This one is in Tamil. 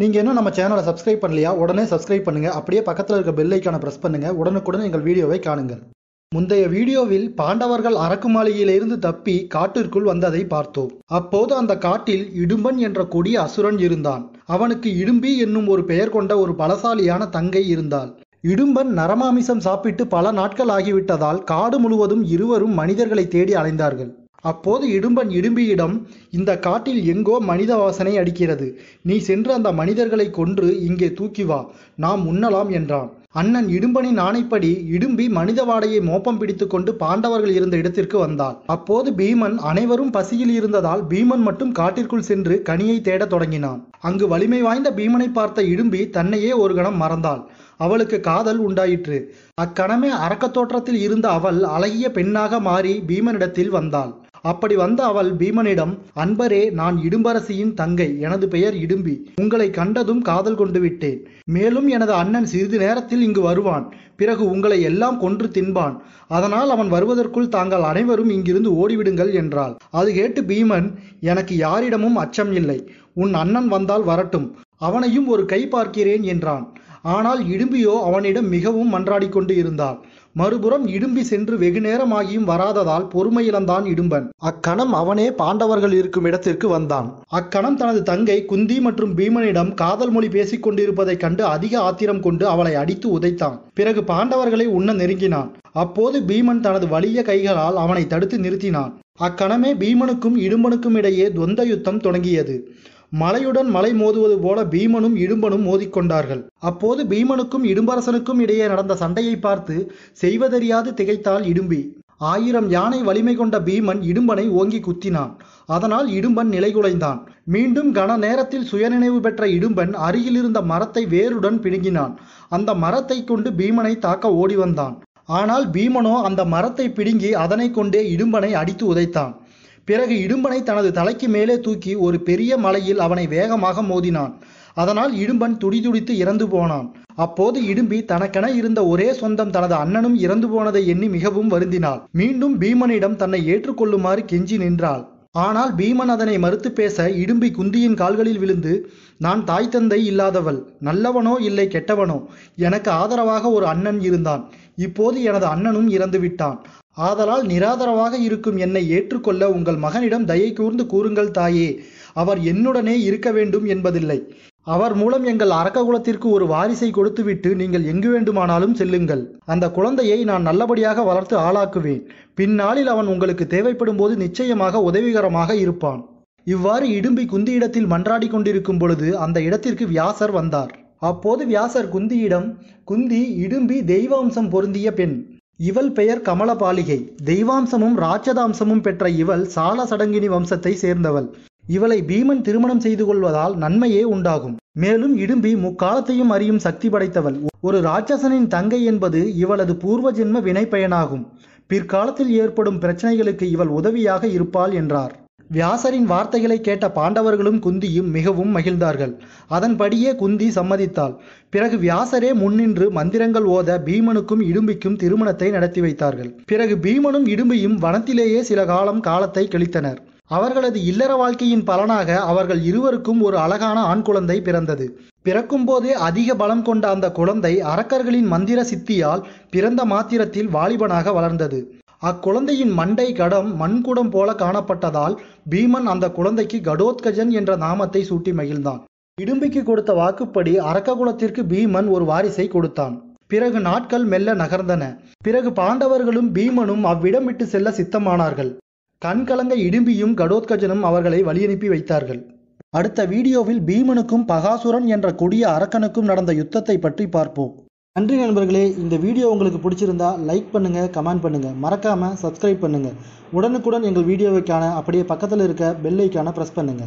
நீங்கள் இன்னும் நம்ம சேனலை சப்ஸ்கிரைப் பண்ணலையா? உடனே சப்ஸ்கிரைப் பண்ணுங்கள் அப்படியே பக்கத்தில் இருக்க பெல் ஐக்கானை ப்ரெஸ் பண்ணுங்கள் உடனுக்குடன் எங்கள் வீடியோவை காணுங்கள். முந்தைய வீடியோவில் பாண்டவர்கள் அரக்குமாளிகையிலிருந்து தப்பி காட்டிற்குள் வந்ததை பார்த்தோம். அப்போது அந்த காட்டில் இடும்பன் என்ற கொடிய அசுரன் இருந்தான். அவனுக்கு இடும்பி என்னும் ஒரு பெயர் கொண்ட ஒரு பலசாலியான தங்கை இருந்தாள். இடும்பன் நரமாமிசம் சாப்பிட்டு பல நாட்கள் ஆகிவிட்டதால் காடு முழுவதும் இருவரும் மனிதர்களை தேடி அலைந்தார்கள். அப்போது இடும்பன் இடும்பியிடம் இந்த காட்டில் எங்கோ மனித வாசனை அடிக்கிறது. நீ சென்று அந்த மனிதர்களை கொன்று இங்கே தூக்கி வா. நாம் உண்ணலாம் என்றான். அண்ணன் இடும்பனின் ஆணைப்படி இடும்பி மனித வாடையை மோப்பம் பிடித்துக்கொண்டு பாண்டவர்கள் இருந்த இடத்திற்கு வந்தாள் அப்போது பீமன் அனைவரும் பசியில் இருந்ததால் பீமன் மட்டும் காட்டிற்குள் சென்று கனியை தேடத் தொடங்கினான். அங்கு வலிமை வாய்ந்த பீமனை பார்த்த இடும்பி தன்னையே ஒரு கணம் மறந்தாள். அவளுக்கு காதல் உண்டாயிற்று. அக்கணமே அரக்கத் தோற்றத்தில் இருந்த அவள் அழகிய பெண்ணாக மாறி பீமனிடத்தில் வந்தாள். அப்படி வந்த அவள் பீமனிடம் அன்பரே நான் இடும்பரசியின் தங்கை எனது பெயர் இடும்பி. உங்களை கண்டதும் காதல் கொண்டு விட்டேன். மேலும் எனது அண்ணன் சிறிது நேரத்தில் இங்கு வருவான். பிறகு உங்களை எல்லாம் கொன்று தின்பான். அதனால் அவன் வருவதற்குள் தாங்கள் அனைவரும் இங்கிருந்து ஓடிவிடுங்கள் என்றாள். அது கேட்டு பீமன் எனக்கு யாரிடமும் அச்சம் இல்லை. உன் அண்ணன் வந்தால் வரட்டும். அவனையும் ஒரு கை பார்க்கிறேன் என்றான். ஆனால் இடும்பியோ அவனிடம் மிகவும் மன்றாடி கொண்டு இருந்தாள். மறுபுறம் இடும்பி சென்று வெகு நேரமாகியும் வராததால் பொறுமை இழந்தான் இடும்பன். அக்கணம் அவனே பாண்டவர்கள் இருக்கும் இடத்திற்கு வந்தான். அக்கணம் தனது தங்கை குந்தி மற்றும் பீமனிடம் காதல் மொழி பேசிக் கொண்டிருப்பதைக் கண்டு அதிக ஆத்திரம் கொண்டு அவளை அடித்து உதைத்தான். பிறகு பாண்டவர்களை உண்ண நெருங்கினான். அப்போது பீமன் தனது வலிய கைகளால் அவனை தடுத்து நிறுத்தினான். அக்கணமே பீமனுக்கும் இடும்பனுக்கும் இடையே துவந்த யுத்தம் தொடங்கியது. மலையுடன் மலை மோதுவது போல பீமனும் இடும்பனும் மோதிக்கொண்டார்கள். அப்போது பீமனுக்கும் இடும்பரசனுக்கும் இடையே நடந்த சண்டையை பார்த்து செய்வதறியாது திகைத்தாள் இடும்பி. ஆயிரம் யானை வலிமை கொண்ட பீமன் இடும்பனை ஓங்கி குத்தினான். அதனால் இடும்பன் நிலைகுலைந்தான். மீண்டும் கன நேரத்தில் சுயநினைவு பெற்ற இடும்பன் அருகிலிருந்த மரத்தை வேருடன் பிடுங்கினான். அந்த மரத்தை கொண்டு பீமனை தாக்க ஓடி வந்தான் ஆனால் பீமனோ அந்த மரத்தை பிடுங்கி அதனை கொண்டே இடும்பனை அடித்து உதைத்தான். பிறகு இடும்பனை தனது தலைக்கு மேலே தூக்கி ஒரு பெரிய மலையில் அவனை வேகமாக மோதினான். அதனால் இடும்பன் துடிதுடித்து இறந்து போனான். அப்போது இடும்பி தனக்கென இருந்த ஒரே சொந்தம் தனது அண்ணனும் இறந்து போனதை எண்ணி மிகவும் வருந்தினாள். மீண்டும் பீமனிடம் தன்னை ஏற்றுக்கொள்ளுமாறு கெஞ்சி நின்றாள். ஆனால் பீமன் அதனை மறுத்து பேச இடும்பி குந்தியின் கால்களில் விழுந்து நான் தாய் தந்தை இல்லாதவள் நல்லவனோ இல்லை கெட்டவனோ எனக்கு ஆதரவாக ஒரு அண்ணன் இருந்தான். இப்போது எனது அண்ணனும் இறந்து விட்டான் ஆதலால் நிராதரவாக இருக்கும் என்னை ஏற்றுக்கொள்ள உங்கள் மகனிடம் தயை கூர்ந்து கூறுங்கள் தாயே. அவர் என்னுடனே இருக்க வேண்டும் என்பதில்லை. அவர் மூலம் எங்கள் அரக்ககுலத்திற்கு ஒரு வாரிசை கொடுத்துவிட்டு நீங்கள் எங்கு வேண்டுமானாலும் செல்லுங்கள். அந்த குழந்தையை நான் நல்லபடியாக வளர்த்து ஆளாக்குவேன். பின்னாளில் அவன் உங்களுக்கு தேவைப்படும் போது நிச்சயமாக உதவிகரமாக இருப்பான். இவ்வாறு இடும்பி குந்தியிடத்தில் மன்றாடி கொண்டிருக்கும் பொழுது அந்த இடத்திற்கு வியாசர் வந்தார். அப்போது வியாசர் குந்தியிடம் குந்தி இடும்பி தெய்வாம்சம் பொருந்திய பெண் இவள் பெயர் கமலபாலிகை. தெய்வாம்சமும் ராட்சதாம்சமும் பெற்ற இவள் சால சடங்கினி வம்சத்தை சேர்ந்தவள். இவளை பீமன் திருமணம் செய்து கொள்வதால் நன்மையே உண்டாகும். மேலும் இடும்பி முக்காலத்தையும் அறியும் சக்தி படைத்தவள். ஒரு ராட்சசனின் தங்கை என்பது இவளது பூர்வ ஜென்ம வினைப்பயனாகும். பிற்காலத்தில் ஏற்படும் பிரச்சனைகளுக்கு இவள் உதவியாக இருப்பாள் என்றார். வியாசரின் வார்த்தைகளை கேட்ட பாண்டவர்களும் குந்தியும் மிகவும் மகிழ்ந்தார்கள். அதன்படியே குந்தி சம்மதித்தாள். பிறகு வியாசரே முன்னின்று மந்திரங்கள் ஓத பீமனுக்கும் இடும்பிக்கும் திருமணத்தை நடத்தி வைத்தார்கள். பிறகு பீமனும் இடும்பியும் வனத்திலேயே சில காலம் காலத்தை கழித்தனர். அவர்களது இல்லற வாழ்க்கையின் பலனாக அவர்கள் இருவருக்கும் ஒரு அழகான ஆண் குழந்தை பிறந்தது. பிறக்கும் போதே அதிக பலம் கொண்ட அந்த குழந்தை அரக்கர்களின் மந்திர சித்தியால் பிறந்த மாத்திரத்தில் வாலிபனாக வளர்ந்தது. அக்குழந்தையின் மண்டை கடம் மண்குடம் போல காணப்பட்டதால் பீமன் அந்த குழந்தைக்கு கடோத்கஜன் என்ற நாமத்தை சூட்டி மகிழ்ந்தான். இடும்பிக்கு கொடுத்த வாக்குப்படி அரக்ககுலத்திற்கு பீமன் ஒரு வாரிசை கொடுத்தான். பிறகு நாட்கள் மெல்ல நகர்ந்தன. பிறகு பாண்டவர்களும் பீமனும் அவ்விடம் விட்டு செல்ல சித்தமானார்கள். கண்கலங்க இடும்பியும் கடோத்கஜனும் அவர்களை வழியனுப்பி வைத்தார்கள். அடுத்த வீடியோவில் பீமனுக்கும் பகாசுரன் என்ற கொடிய அரக்கனுக்கும் நடந்த யுத்தத்தை பற்றி பார்ப்போம். நன்றி நண்பர்களே இந்த வீடியோ உங்களுக்கு பிடிச்சிருந்தா லைக் பண்ணுங்க கமெண்ட் பண்ணுங்க. மறக்காம சப்ஸ்கிரைப் பண்ணுங்க. உடனுக்குடன் எங்கள் வீடியோவை காண அப்படியே பக்கத்தில் இருக்க பெல்லைக்கான ப்ரெஸ் பண்ணுங்க.